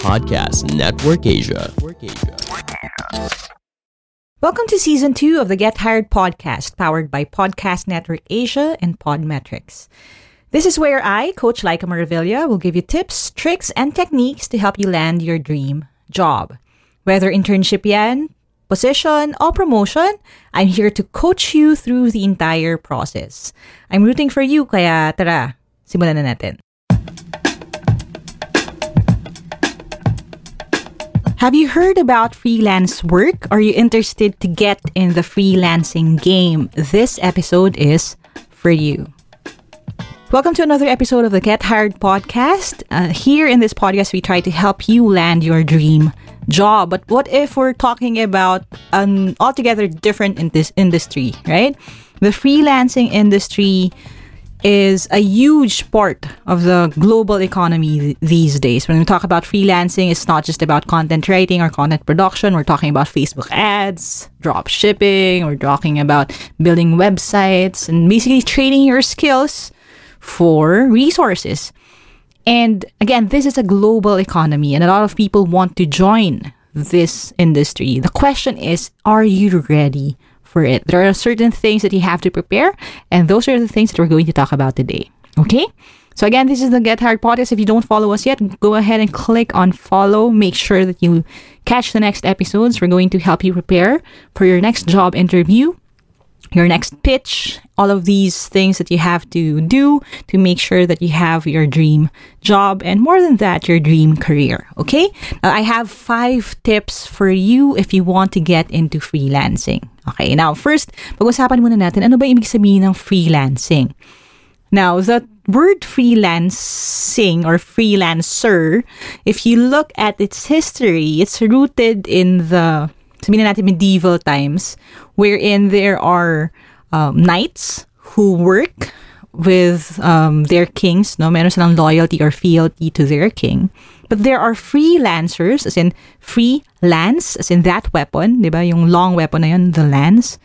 Podcast Network Asia. Welcome to season two of the Get Hired podcast, powered by Podcast Network Asia and Podmetrics. This is where I, Coach Laika Maravilla, will give you tips, tricks, and techniques to help you land your dream job. Whether internship yan, position, or promotion, I'm here to coach you through the entire process. I'm rooting for you, kaya tara, simulan na natin. Have you heard about freelance work? Are you interested to get in the freelancing game? This episode is for you. Welcome to another episode of the Get Hired podcast. Uh, here in this podcast, we try to help you land your dream job. But what if we're talking about an altogether different in this industry, right? The freelancing industry is a huge part of the global economy th- these days. When we talk about freelancing, it's not just about content writing or content production. We're talking about Facebook ads, drop shipping, we're talking about building websites and basically trading your skills for resources. And again, this is a global economy and a lot of people want to join this industry. The question is, are you ready for it? There are certain things that you have to prepare, and those are the things that we're going to talk about today. Okay? So again, this is the Get Hired podcast. If you don't follow us yet, go ahead and click on follow. Make sure that you catch the next episodes. We're going to help you prepare for your next job interview your next pitch, all of these things that you have to do to make sure that you have your dream job and more than that, your dream career. Okay? Now, I have five tips for you if you want to get into freelancing. Okay, now first, pag-usapan muna natin, ano ba ibig sabihin ng freelancing? Now, the word freelancing or freelancer, if you look at its history, it's rooted in the sabihin na natin medieval times, wherein there are um, knights who work with um, their kings, no? Meron silang loyalty or fealty to their king. But there are freelancers, as in freelance, as in that weapon, di ba? Yung long weapon na yun, the lance,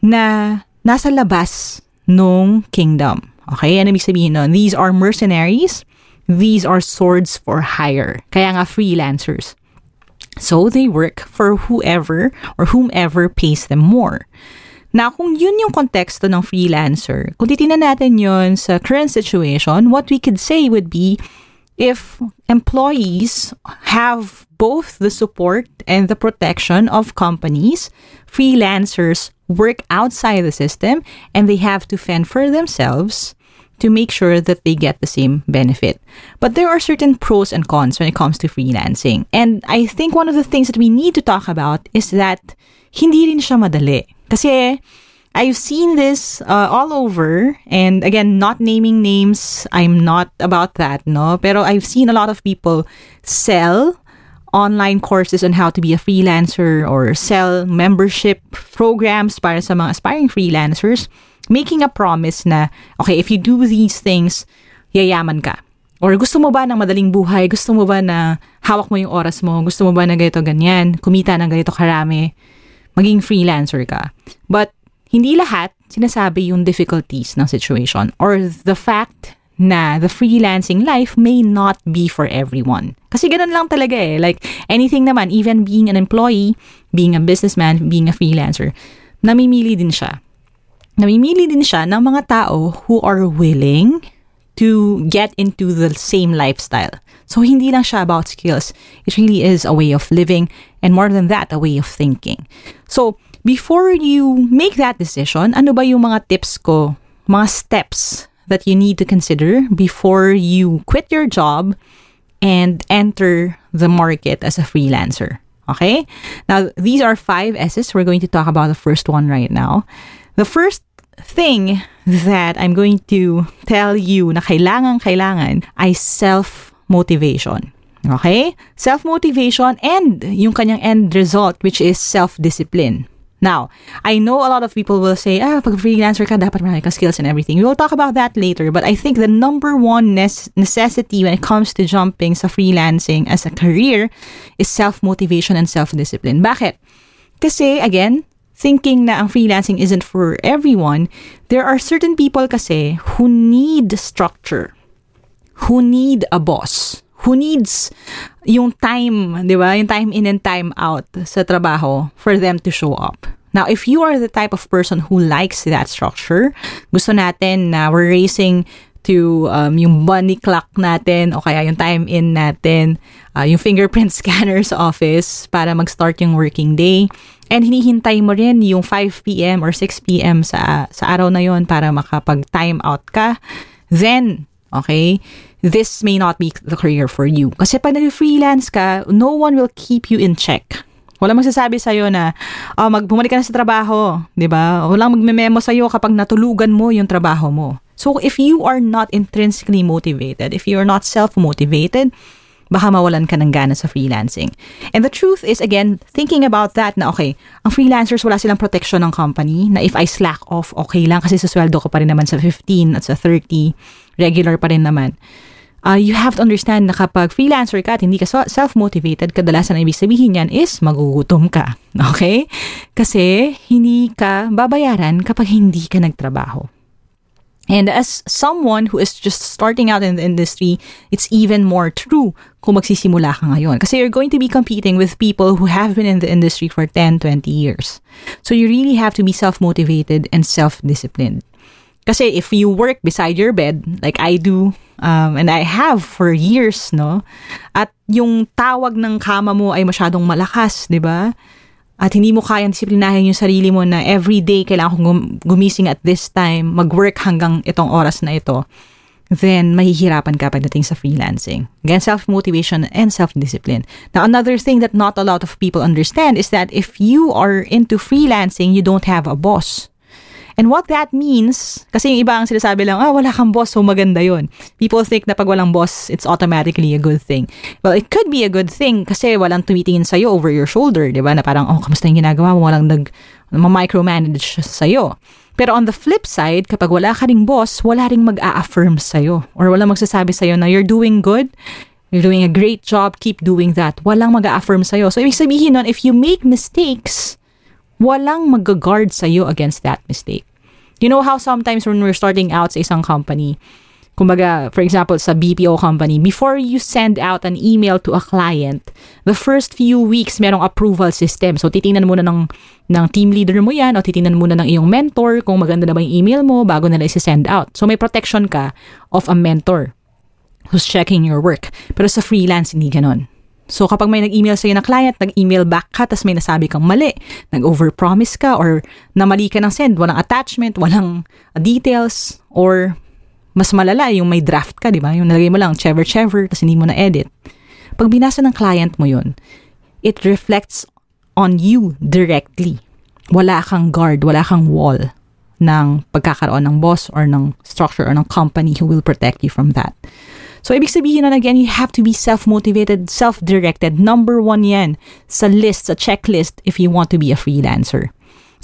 na nasa labas nung kingdom. Okay? Ano ibig sabihin nun? These are mercenaries. These are swords for hire. Kaya nga freelancers. So they work for whoever or whomever pays them more. Now, kung yun yung konteksto ng freelancer, kung titingnan natin yun sa current situation, what we could say would be if employees have both the support and the protection of companies, freelancers work outside the system and they have to fend for themselves to make sure that they get the same benefit. But there are certain pros and cons when it comes to freelancing. And I think one of the things that we need to talk about is that hindi rin siya madali. Kasi I've seen this uh, all over and again not naming names I'm not about that no pero I've seen a lot of people sell online courses on how to be a freelancer or sell membership programs para sa mga aspiring freelancers making a promise na, okay, if you do these things, yayaman ka. Or gusto mo ba ng madaling buhay? Gusto mo ba na hawak mo yung oras mo? Gusto mo ba na ganito ganyan? Kumita ng ganito karami? Maging freelancer ka. But hindi lahat sinasabi yung difficulties ng situation or the fact na the freelancing life may not be for everyone. Kasi ganun lang talaga eh. Like anything naman, even being an employee, being a businessman, being a freelancer, namimili din siya namimili din siya ng mga tao who are willing to get into the same lifestyle. So hindi lang siya about skills. It really is a way of living and more than that, a way of thinking. So before you make that decision, ano ba yung mga tips ko, mga steps that you need to consider before you quit your job and enter the market as a freelancer? Okay? Now, these are five S's. We're going to talk about the first one right now. The first thing that I'm going to tell you na kailangan kailangan ay self-motivation. Okay? Self-motivation and yung kanyang end result which is self-discipline. Now, I know a lot of people will say, ah, pag freelancer ka, dapat marami ka skills and everything. We will talk about that later. But I think the number one necessity when it comes to jumping sa freelancing as a career is self-motivation and self-discipline. Bakit? Kasi, again, thinking na ang freelancing isn't for everyone, there are certain people kasi who need structure, who need a boss, who needs yung time, di ba? Yung time in and time out sa trabaho for them to show up. Now, if you are the type of person who likes that structure, gusto natin na we're racing to um, yung bunny clock natin o kaya yung time in natin, uh, yung fingerprint scanner sa office para mag-start yung working day. And hinihintay mo rin yung 5 p.m. or 6 p.m. sa, sa araw na yon para makapag-time out ka. Then, okay, this may not be the career for you. Kasi pag nag-freelance ka, no one will keep you in check. Walang magsasabi sa'yo na, oh, mag bumalik ka na sa trabaho, di ba? Walang magme-memo sa'yo kapag natulugan mo yung trabaho mo. So, if you are not intrinsically motivated, if you are not self-motivated, baka mawalan ka ng gana sa freelancing. And the truth is, again, thinking about that na, okay, ang freelancers, wala silang protection ng company, na if I slack off, okay lang kasi sa sweldo ko pa rin naman sa 15 at sa 30, regular pa rin naman uh, you have to understand na kapag freelancer ka at hindi ka self-motivated, kadalasan ang ibig sabihin yan is magugutom ka. Okay? Kasi hindi ka babayaran kapag hindi ka nagtrabaho. And as someone who is just starting out in the industry, it's even more true kung magsisimula ka ngayon. Kasi you're going to be competing with people who have been in the industry for 10, 20 years. So you really have to be self-motivated and self-disciplined. Kasi if you work beside your bed, like I do, um, and I have for years, no? At yung tawag ng kama mo ay masyadong malakas, di ba? At hindi mo kayang disiplinahin yung sarili mo na every day kailangan kong gumising at this time, mag-work hanggang itong oras na ito, then mahihirapan ka pagdating sa freelancing. Again, self-motivation and self-discipline. Now, another thing that not a lot of people understand is that if you are into freelancing, you don't have a boss. And what that means, kasi yung iba ang sinasabi lang, ah, wala kang boss, so maganda yon. People think na pag walang boss, it's automatically a good thing. Well, it could be a good thing kasi walang tumitingin sa'yo over your shoulder, di ba? Na parang, oh, kamusta yung ginagawa mo? Walang nag, micromanage sa'yo. Pero on the flip side, kapag wala ka ring boss, wala ring mag-a-affirm sa'yo. Or wala magsasabi sa'yo na you're doing good, you're doing a great job, keep doing that. Walang mag-a-affirm sa'yo. So, ibig sabihin nun, if you make mistakes, walang mag-guard sa'yo against that mistake. You know how sometimes when we're starting out sa isang company, kumbaga, for example, sa BPO company, before you send out an email to a client, the first few weeks, merong approval system. So, titingnan muna ng, ng team leader mo yan o titingnan muna ng iyong mentor kung maganda na ba yung email mo bago nila isi-send out. So, may protection ka of a mentor who's checking your work. Pero sa freelance, hindi ganon. So kapag may nag-email sa'yo na client, nag-email back ka, tapos may nasabi kang mali, nag-overpromise ka, or namali ka ng send, walang attachment, walang details, or mas malala yung may draft ka, di ba? Yung nalagay mo lang, chever chever, tapos hindi mo na-edit. Pag binasa ng client mo yun, it reflects on you directly. Wala kang guard, wala kang wall ng pagkakaroon ng boss or ng structure or ng company who will protect you from that. So, ibig sabihin na again, you have to be self-motivated, self-directed. Number one yan sa list, sa checklist if you want to be a freelancer.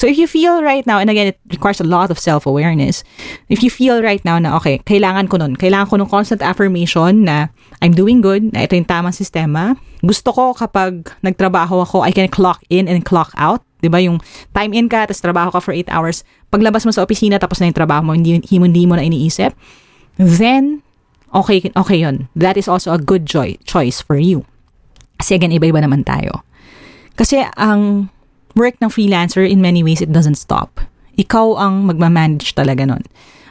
So if you feel right now, and again, it requires a lot of self-awareness. If you feel right now na, okay, kailangan ko nun, kailangan ko ng constant affirmation na I'm doing good, na ito yung tamang sistema. Gusto ko kapag nagtrabaho ako, I can clock in and clock out. ba yung time in ka tapos trabaho ka for 8 hours paglabas mo sa opisina tapos na yung trabaho mo hindi hindi mo na iniisip then okay, okay yun. That is also a good joy, choice for you. Kasi again, iba-iba naman tayo. Kasi ang work ng freelancer, in many ways, it doesn't stop. Ikaw ang magmamanage talaga nun.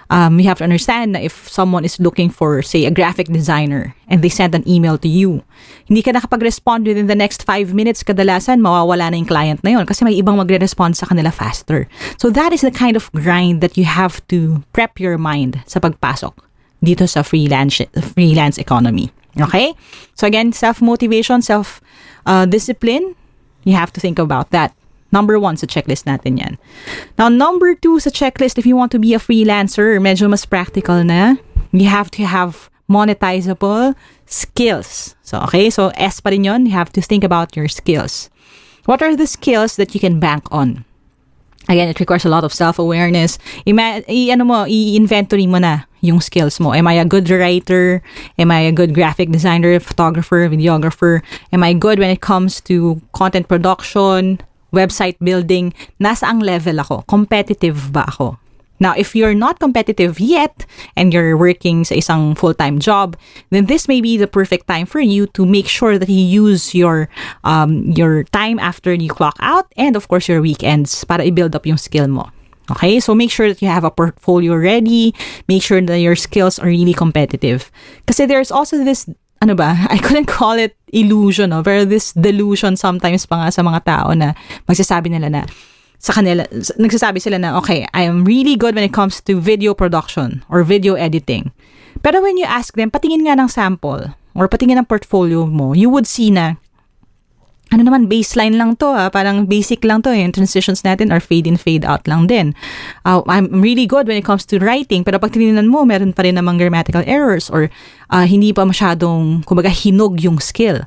Um, you have to understand na if someone is looking for, say, a graphic designer and they send an email to you, hindi ka nakapag-respond within the next five minutes, kadalasan mawawala na yung client na yun kasi may ibang magre-respond sa kanila faster. So that is the kind of grind that you have to prep your mind sa pagpasok dito sa freelance freelance economy. Okay? So again, self-motivation, self-discipline, you have to think about that. Number one sa checklist natin yan. Now, number two sa checklist, if you want to be a freelancer, medyo mas practical na, you have to have monetizable skills. So, okay, so S pa rin yun. You have to think about your skills. What are the skills that you can bank on? Again, it requires a lot of self-awareness. Ima- i- ano mo, i-inventory mo na yung skills mo. Am I a good writer? Am I a good graphic designer, photographer, videographer? Am I good when it comes to content production, website building? Nasa ang level ako? Competitive ba ako? Now, if you're not competitive yet and you're working sa isang full-time job, then this may be the perfect time for you to make sure that you use your um, your time after you clock out and of course your weekends para i-build up yung skill mo. Okay? So make sure that you have a portfolio ready, make sure that your skills are really competitive. Kasi there's also this ano ba, I couldn't call it illusion, no? this delusion sometimes pa nga sa mga tao na magsasabi nila na sa kanila, nagsasabi sila na, okay, I am really good when it comes to video production or video editing. Pero when you ask them, patingin nga ng sample or patingin ng portfolio mo, you would see na, ano naman, baseline lang to ha, parang basic lang to, yung transitions natin are fade in, fade out lang din. Uh, I'm really good when it comes to writing, pero pag tinignan mo, meron pa rin namang grammatical errors or uh, hindi pa masyadong, kumbaga, hinog yung skill.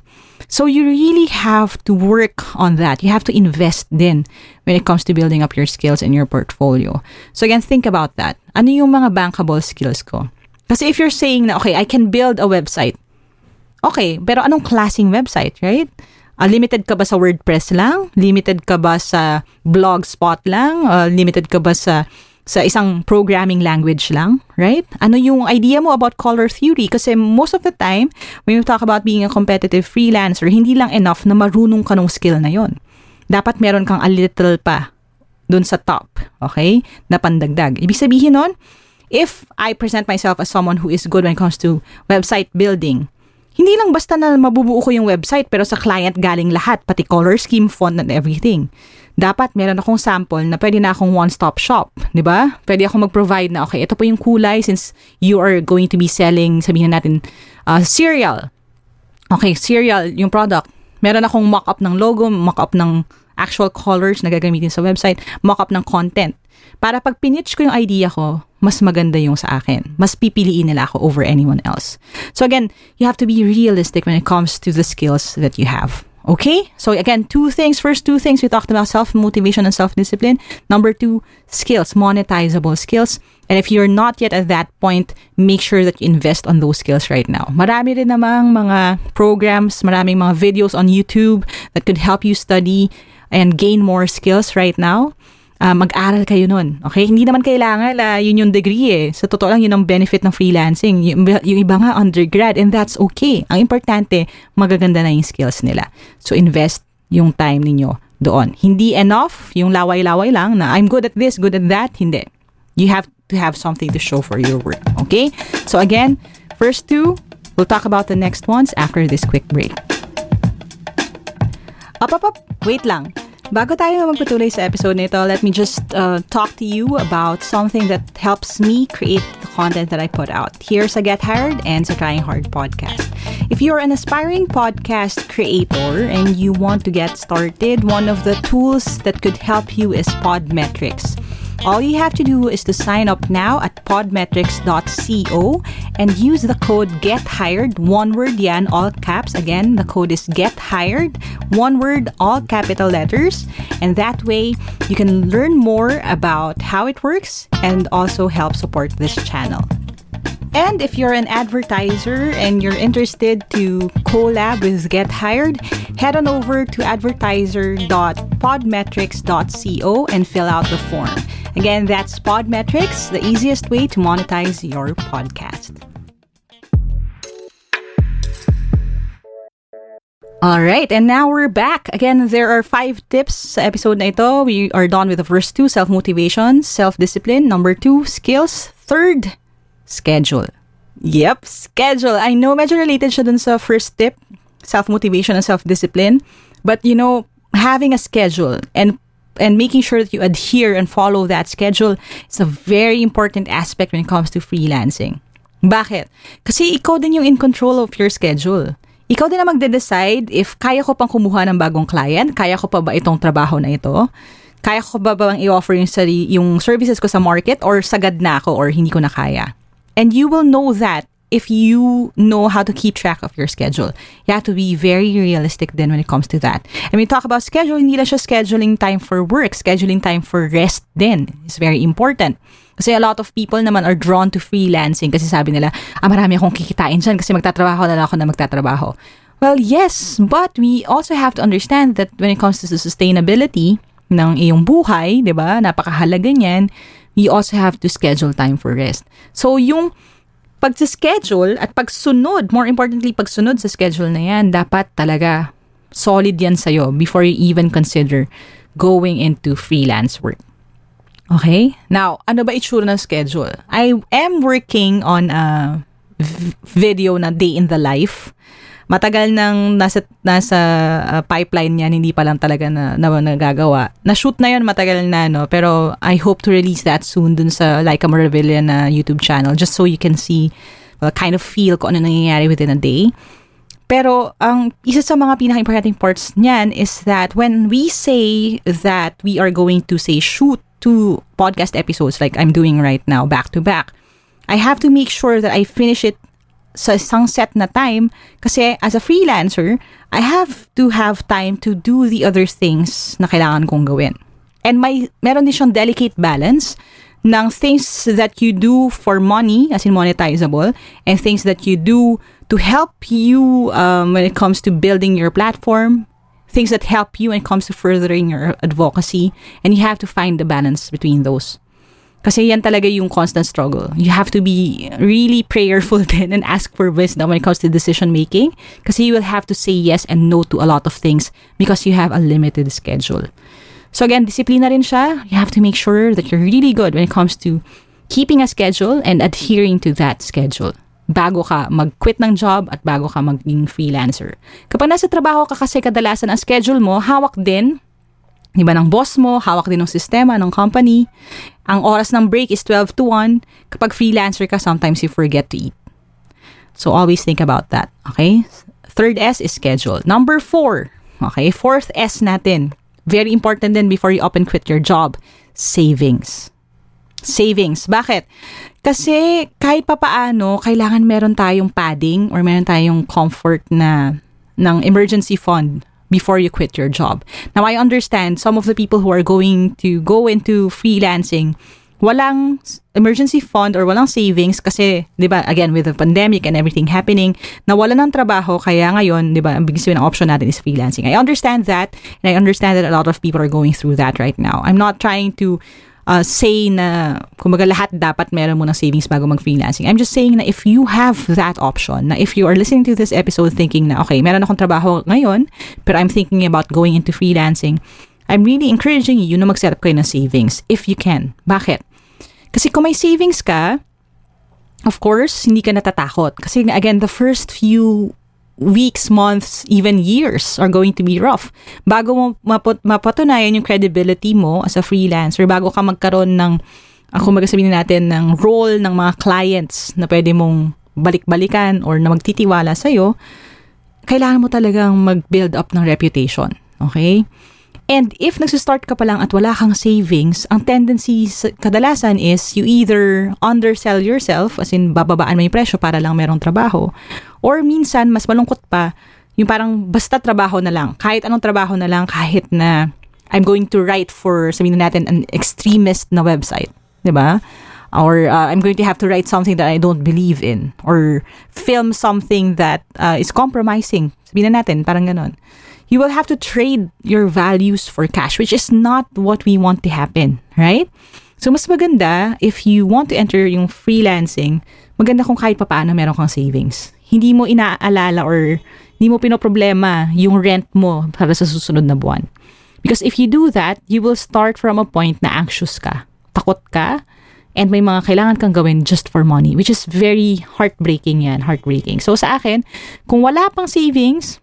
So you really have to work on that. You have to invest then when it comes to building up your skills and your portfolio. So again, think about that. Ano yung mga bankable skills ko? Kasi if you're saying na, okay, I can build a website. Okay, pero anong klaseng website, right? Uh, limited ka ba sa WordPress lang? Limited ka ba sa Blogspot lang? Uh, limited ka ba sa sa isang programming language lang, right? Ano yung idea mo about color theory? Kasi most of the time, when you talk about being a competitive freelancer, hindi lang enough na marunong ka ng skill na yon. Dapat meron kang a little pa dun sa top, okay? Na pandagdag. Ibig sabihin nun, if I present myself as someone who is good when it comes to website building, hindi lang basta na mabubuo ko yung website pero sa client galing lahat, pati color scheme, font, and everything. Dapat meron akong sample na pwede na akong one-stop shop, di ba? Pwede akong mag-provide na, okay, ito po yung kulay since you are going to be selling, sabihin natin, uh, cereal. Okay, cereal, yung product. Meron akong mock-up ng logo, mock-up ng actual colors na gagamitin sa website, mock-up ng content. Para pag pinitch ko yung idea ko, mas maganda yung sa akin. Mas pipiliin nila ako over anyone else. So again, you have to be realistic when it comes to the skills that you have. Okay? So again, two things. First two things we talked about self-motivation and self-discipline. Number two, skills, monetizable skills. And if you're not yet at that point, make sure that you invest on those skills right now. Marami rin namang mga programs, maraming mga videos on YouTube that could help you study and gain more skills right now uh, mag-aral kayo nun. Okay? Hindi naman kailangan la yun yung degree eh. Sa totoo lang, yun ang benefit ng freelancing. Yung, yung iba nga undergrad and that's okay. Ang importante, magaganda na yung skills nila. So invest yung time ninyo doon. Hindi enough yung laway-laway lang na I'm good at this, good at that. Hindi. You have to have something to show for your work. Okay? So again, first two, we'll talk about the next ones after this quick break. Up, up, up. Wait lang. Bago tayo magpatuloy sa episode nito, let me just uh, talk to you about something that helps me create the content that I put out here sa Get Hired and sa Trying Hard podcast. If you're an aspiring podcast creator and you want to get started, one of the tools that could help you is Podmetrics. All you have to do is to sign up now at podmetrics.co and use the code GETHIRED, one word yan, all caps. Again, the code is GETHIRED, one word, all capital letters. And that way, you can learn more about how it works and also help support this channel. And if you're an advertiser and you're interested to collab with Get Hired, head on over to advertiser.podmetrics.co and fill out the form. Again, that's Podmetrics, the easiest way to monetize your podcast. All right, and now we're back. Again, there are five tips sa episode na ito. We are done with the first two, self-motivation, self-discipline. Number two, skills. third, schedule. Yep, schedule. I know medyo related siya dun sa first tip, self-motivation and self-discipline. But you know, having a schedule and and making sure that you adhere and follow that schedule is a very important aspect when it comes to freelancing. Bakit? Kasi ikaw din yung in control of your schedule. Ikaw din na magde-decide if kaya ko pang kumuha ng bagong client, kaya ko pa ba itong trabaho na ito, kaya ko ba bang i-offer yung, yung services ko sa market or sagad na ako or hindi ko na kaya. And you will know that if you know how to keep track of your schedule. You have to be very realistic then when it comes to that. And we talk about schedule, hindi lang siya scheduling time for work, scheduling time for rest then is very important. Kasi a lot of people naman are drawn to freelancing kasi sabi nila, ah, marami akong kikitain dyan kasi magtatrabaho na lang ako na magtatrabaho. Well, yes, but we also have to understand that when it comes to the sustainability ng iyong buhay, di ba, napakahalaga niyan, we also have to schedule time for rest. So, yung pag-schedule at pagsunod, more importantly, pagsunod sa schedule na yan, dapat talaga solid yan sa'yo before you even consider going into freelance work. Okay? Now, ano ba itsura ng schedule? I am working on a v- video na day in the life matagal nang nasa nasa uh, pipeline niyan hindi pa lang talaga na, na nagagawa. Na shoot na 'yon matagal na no, pero I hope to release that soon dun sa Laika Maravilla na YouTube channel just so you can see well, kind of feel kung ano nangyayari within a day. Pero ang isa sa mga pinaka-importanting parts niyan is that when we say that we are going to say shoot two podcast episodes like I'm doing right now back to back, I have to make sure that I finish it sa isang set na time kasi as a freelancer, I have to have time to do the other things na kailangan kong gawin. And may meron din siyang delicate balance ng things that you do for money, as in monetizable, and things that you do to help you um, when it comes to building your platform, things that help you when it comes to furthering your advocacy, and you have to find the balance between those. Kasi yan talaga yung constant struggle. You have to be really prayerful then and ask for wisdom when it comes to decision making. Kasi you will have to say yes and no to a lot of things because you have a limited schedule. So again, disiplina rin siya. You have to make sure that you're really good when it comes to keeping a schedule and adhering to that schedule bago ka mag-quit ng job at bago ka maging freelancer. Kapag nasa trabaho ka kasi kadalasan ang schedule mo, hawak din Di ba, ng boss mo, hawak din ng sistema, ng company. Ang oras ng break is 12 to 1. Kapag freelancer ka, sometimes you forget to eat. So, always think about that. Okay? Third S is schedule. Number four. Okay? Fourth S natin. Very important din before you up and quit your job. Savings. Savings. Bakit? Kasi kahit papaano, kailangan meron tayong padding or meron tayong comfort na ng emergency fund before you quit your job. Now, I understand some of the people who are going to go into freelancing, walang emergency fund or walang savings kasi, di ba, again, with the pandemic and everything happening, nawala ng trabaho, kaya ngayon, di ba, ang biggest ng option natin is freelancing. I understand that, and I understand that a lot of people are going through that right now. I'm not trying to uh, say na kumbaga lahat dapat meron mo ng savings bago mag-freelancing. I'm just saying na if you have that option, na if you are listening to this episode thinking na okay, meron akong trabaho ngayon, pero I'm thinking about going into freelancing, I'm really encouraging you na mag-set up kayo ng savings if you can. Bakit? Kasi kung may savings ka, of course, hindi ka natatakot. Kasi again, the first few weeks, months, even years are going to be rough. Bago mo mapot, mapatunayan yung credibility mo as a freelancer, bago ka magkaroon ng, ako magasabihin natin, ng role ng mga clients na pwede mong balik-balikan or na magtitiwala sa'yo, kailangan mo talagang mag-build up ng reputation. Okay? And if nagsistart ka pa lang at wala kang savings, ang tendency kadalasan is you either undersell yourself, as in bababaan mo yung presyo para lang merong trabaho, or minsan, mas malungkot pa, yung parang basta trabaho na lang. Kahit anong trabaho na lang, kahit na I'm going to write for, sabihin natin, an extremist na website. ba? Diba? Or uh, I'm going to have to write something that I don't believe in. Or film something that uh, is compromising. Sabihin na natin, parang ganon you will have to trade your values for cash, which is not what we want to happen, right? So, mas maganda if you want to enter yung freelancing, maganda kung kahit papaano meron kang savings. Hindi mo inaalala or hindi mo pinoproblema yung rent mo para sa susunod na buwan. Because if you do that, you will start from a point na anxious ka. Takot ka. and may mga kailangan kang gawin just for money, which is very heartbreaking yan, heartbreaking. So sa akin, kung wala pang savings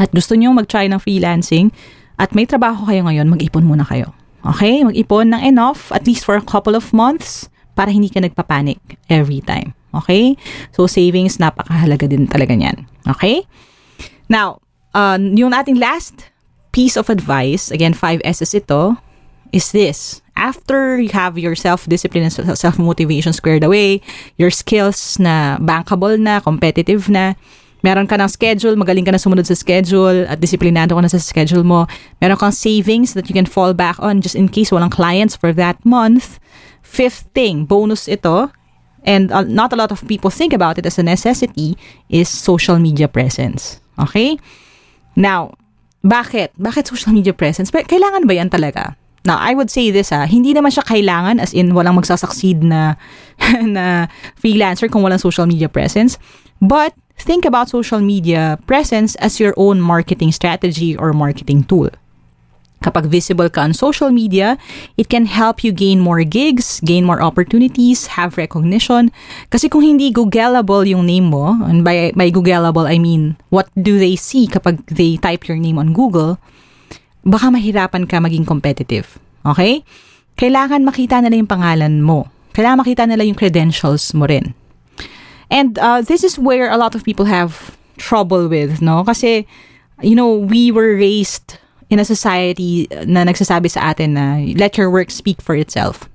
at gusto nyo mag-try ng freelancing at may trabaho kayo ngayon, mag-ipon muna kayo. Okay? Mag-ipon ng enough, at least for a couple of months, para hindi ka nagpapanik every time. Okay? So savings, napakahalaga din talaga niyan. Okay? Now, uh, yung ating last piece of advice, again, 5 S's ito, is this. After you have your self-discipline and self-motivation squared away, your skills na bankable na, competitive na, meron ka ng schedule, magaling ka na sumunod sa schedule, at disiplinado ka na sa schedule mo, meron kang savings that you can fall back on just in case walang clients for that month. Fifth thing, bonus ito, and uh, not a lot of people think about it as a necessity, is social media presence. Okay? Now, bakit? Bakit social media presence? Kailangan ba yan talaga? Now, I would say this ah, hindi naman siya kailangan as in walang magsasucceed na, na freelancer kung walang social media presence. But think about social media presence as your own marketing strategy or marketing tool. Kapag visible ka on social media, it can help you gain more gigs, gain more opportunities, have recognition. Kasi kung hindi Googleable yung name mo, and by, by Googleable, I mean, what do they see kapag they type your name on Google, baka mahirapan ka maging competitive. Okay? Kailangan makita nila yung pangalan mo. Kailangan makita nila yung credentials mo rin. And uh, this is where a lot of people have trouble with, no? Kasi, you know, we were raised in a society na nagsasabi sa atin na let your work speak for itself.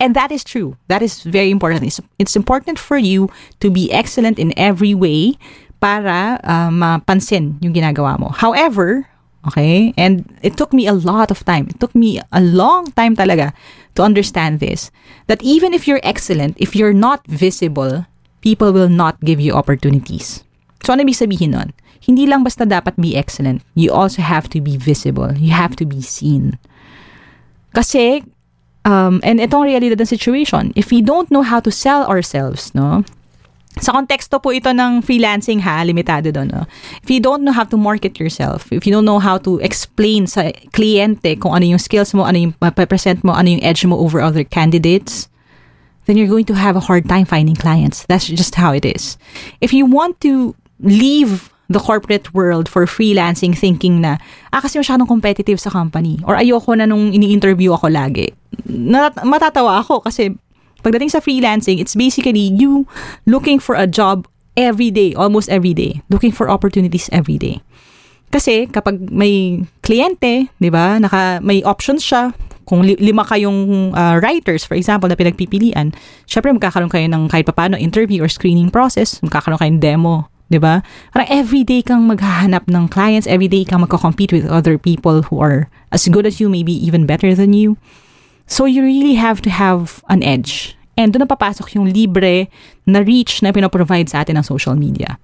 And that is true. That is very important. It's, it's important for you to be excellent in every way para uh, mapansin yung ginagawa mo. However, okay, and it took me a lot of time. It took me a long time talaga to understand this. That even if you're excellent, if you're not visible, people will not give you opportunities. So ano ibig sabihin nun? Hindi lang basta dapat be excellent. You also have to be visible. You have to be seen. Kasi, um, and itong realidad ng situation, if we don't know how to sell ourselves, no, sa konteksto po ito ng freelancing ha, limitado doon. No? If you don't know how to market yourself, if you don't know how to explain sa kliyente kung ano yung skills mo, ano yung present mo, ano yung edge mo over other candidates, then you're going to have a hard time finding clients. That's just how it is. If you want to leave the corporate world for freelancing thinking na, ah, kasi masyadong competitive sa company. Or ayoko na nung ini-interview ako lagi. Nat- matatawa ako kasi pagdating sa freelancing, it's basically you looking for a job every day, almost every day. Looking for opportunities every day. Kasi kapag may kliyente, 'di ba? Naka may options siya. Kung li- lima kayong uh, writers, for example, na pinagpipilian, syempre magkakaroon kayo ng kahit paano interview or screening process, magkakaroon kayo demo 'di ba? Parang everyday kang maghahanap ng clients, everyday kang magko-compete with other people who are as good as you, maybe even better than you. So you really have to have an edge. And doon na papasok yung libre na reach na pinoprovide sa atin ng social media.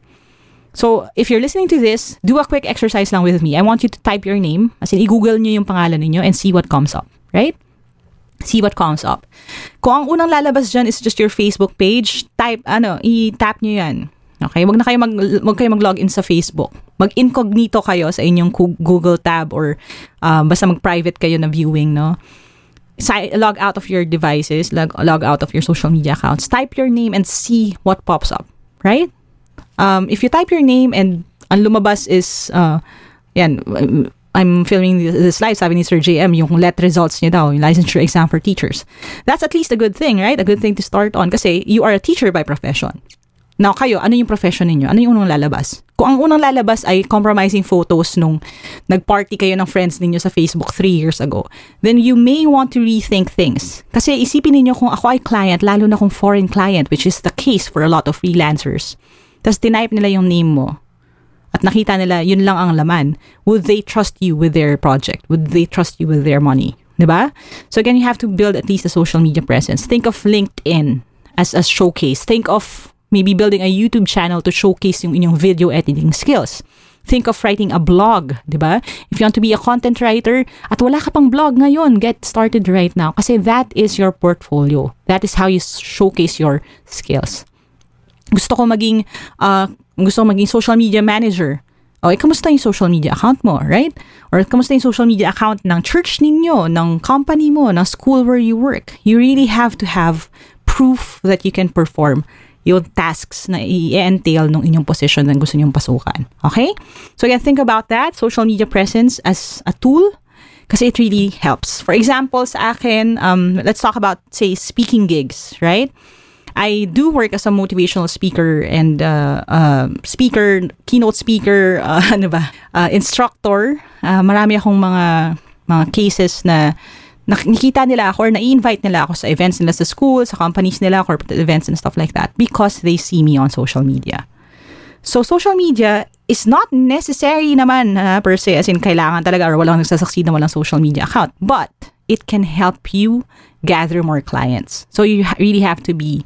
So, if you're listening to this, do a quick exercise lang with me. I want you to type your name, as in, i-google nyo yung pangalan ninyo and see what comes up, right? See what comes up. Kung ang unang lalabas dyan is just your Facebook page, type, ano, i-tap nyo yan Okay, wag na kayo mag wag kayo mag-login sa Facebook. Mag-incognito kayo sa inyong Google tab or um, basta mag-private kayo na viewing, no? Log out of your devices, log, log out of your social media accounts. Type your name and see what pops up, right? Um, if you type your name and ang lumabas is uh, yan, I'm filming this live, sabi ni Sir JM, yung let results niya daw, yung licensure exam for teachers. That's at least a good thing, right? A good thing to start on kasi you are a teacher by profession. Now, kayo, ano yung profession ninyo? Ano yung unang lalabas? Kung ang unang lalabas ay compromising photos nung nag-party kayo ng friends ninyo sa Facebook three years ago, then you may want to rethink things. Kasi isipin ninyo kung ako ay client, lalo na kung foreign client, which is the case for a lot of freelancers. Tapos tinype nila yung name mo at nakita nila yun lang ang laman, would they trust you with their project? Would they trust you with their money? Diba? So again, you have to build at least a social media presence. Think of LinkedIn as a showcase. Think of maybe building a YouTube channel to showcase yung inyong video editing skills. Think of writing a blog, di ba? If you want to be a content writer at wala ka pang blog ngayon, get started right now kasi that is your portfolio. That is how you showcase your skills. Gusto ko maging uh, gusto ko maging social media manager. Okay, kamusta yung social media account mo, right? Or kamusta yung social media account ng church ninyo, ng company mo, ng school where you work? You really have to have proof that you can perform yung tasks na i-entail ng inyong position na gusto niyong pasukan. Okay? So again, think about that, social media presence as a tool kasi it really helps. For example, sa akin, um, let's talk about, say, speaking gigs, right? I do work as a motivational speaker and uh, uh, speaker, keynote speaker, uh, ano ba, uh, instructor. Uh, marami akong mga mga cases na nakikita nila ako or na-invite nila ako sa events nila sa school, sa companies nila, corporate events and stuff like that because they see me on social media. So, social media is not necessary naman uh, per se as in kailangan talaga or walang nagsasucceed na walang social media account. But, it can help you gather more clients. So, you really have to be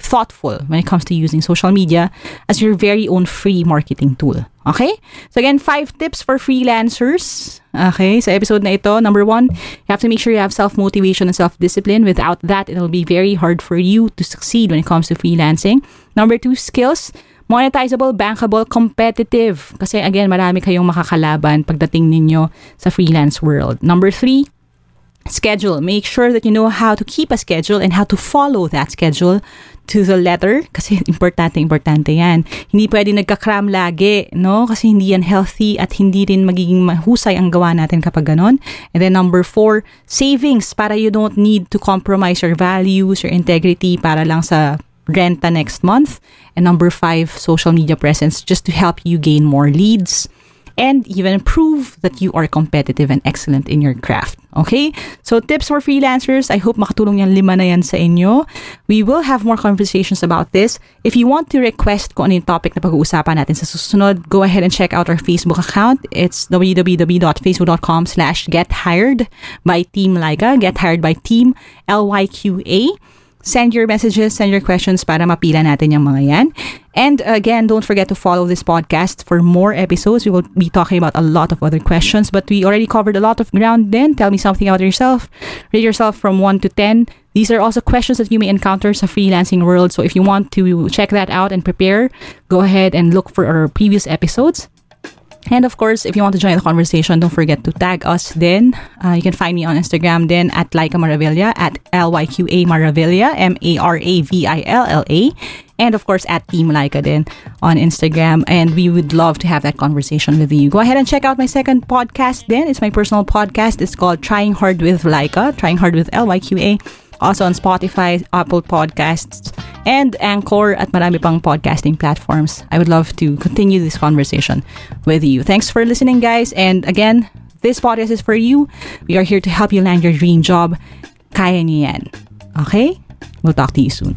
thoughtful when it comes to using social media as your very own free marketing tool. Okay? So again, five tips for freelancers. Okay? Sa episode na ito, number one, you have to make sure you have self-motivation and self-discipline. Without that, it'll be very hard for you to succeed when it comes to freelancing. Number two, skills. Monetizable, bankable, competitive. Kasi again, marami kayong makakalaban pagdating ninyo sa freelance world. Number three, schedule. Make sure that you know how to keep a schedule and how to follow that schedule to the letter kasi importante importante yan. Hindi pwede nagka-cram lagi, no? Kasi hindi yan healthy at hindi rin magiging mahusay ang gawa natin kapag ganon. And then number four, savings para you don't need to compromise your values, your integrity para lang sa renta next month. And number five, social media presence just to help you gain more leads and even prove that you are competitive and excellent in your craft. Okay? So tips for freelancers, I hope makatulong yan lima na yan sa inyo. We will have more conversations about this. If you want to request kung ano yung topic na pag-uusapan natin sa susunod, go ahead and check out our Facebook account. It's www.facebook.com slash gethired by Team Laika. Get hired by Team L-Y-Q-A. Send your messages, send your questions para mapila natin yung mga yan. And again, don't forget to follow this podcast for more episodes. We will be talking about a lot of other questions, but we already covered a lot of ground then. Tell me something about yourself. Rate yourself from 1 to 10. These are also questions that you may encounter sa freelancing world. So if you want to check that out and prepare, go ahead and look for our previous episodes. And of course, if you want to join the conversation, don't forget to tag us then. Uh, you can find me on Instagram then at Laika Maravilla, at L-Y-Q-A Maravilla, M-A-R-A-V-I-L-L-A. And of course, at Team Laika then on Instagram. And we would love to have that conversation with you. Go ahead and check out my second podcast then. It's my personal podcast. It's called Trying Hard with Laika, Trying Hard with L-Y-Q-A. Also on Spotify, Apple Podcasts, and Anchor at marami pang podcasting platforms. I would love to continue this conversation with you. Thanks for listening, guys. And again, this podcast is for you. We are here to help you land your dream job. Kaya niyo yan. Okay? We'll talk to you soon.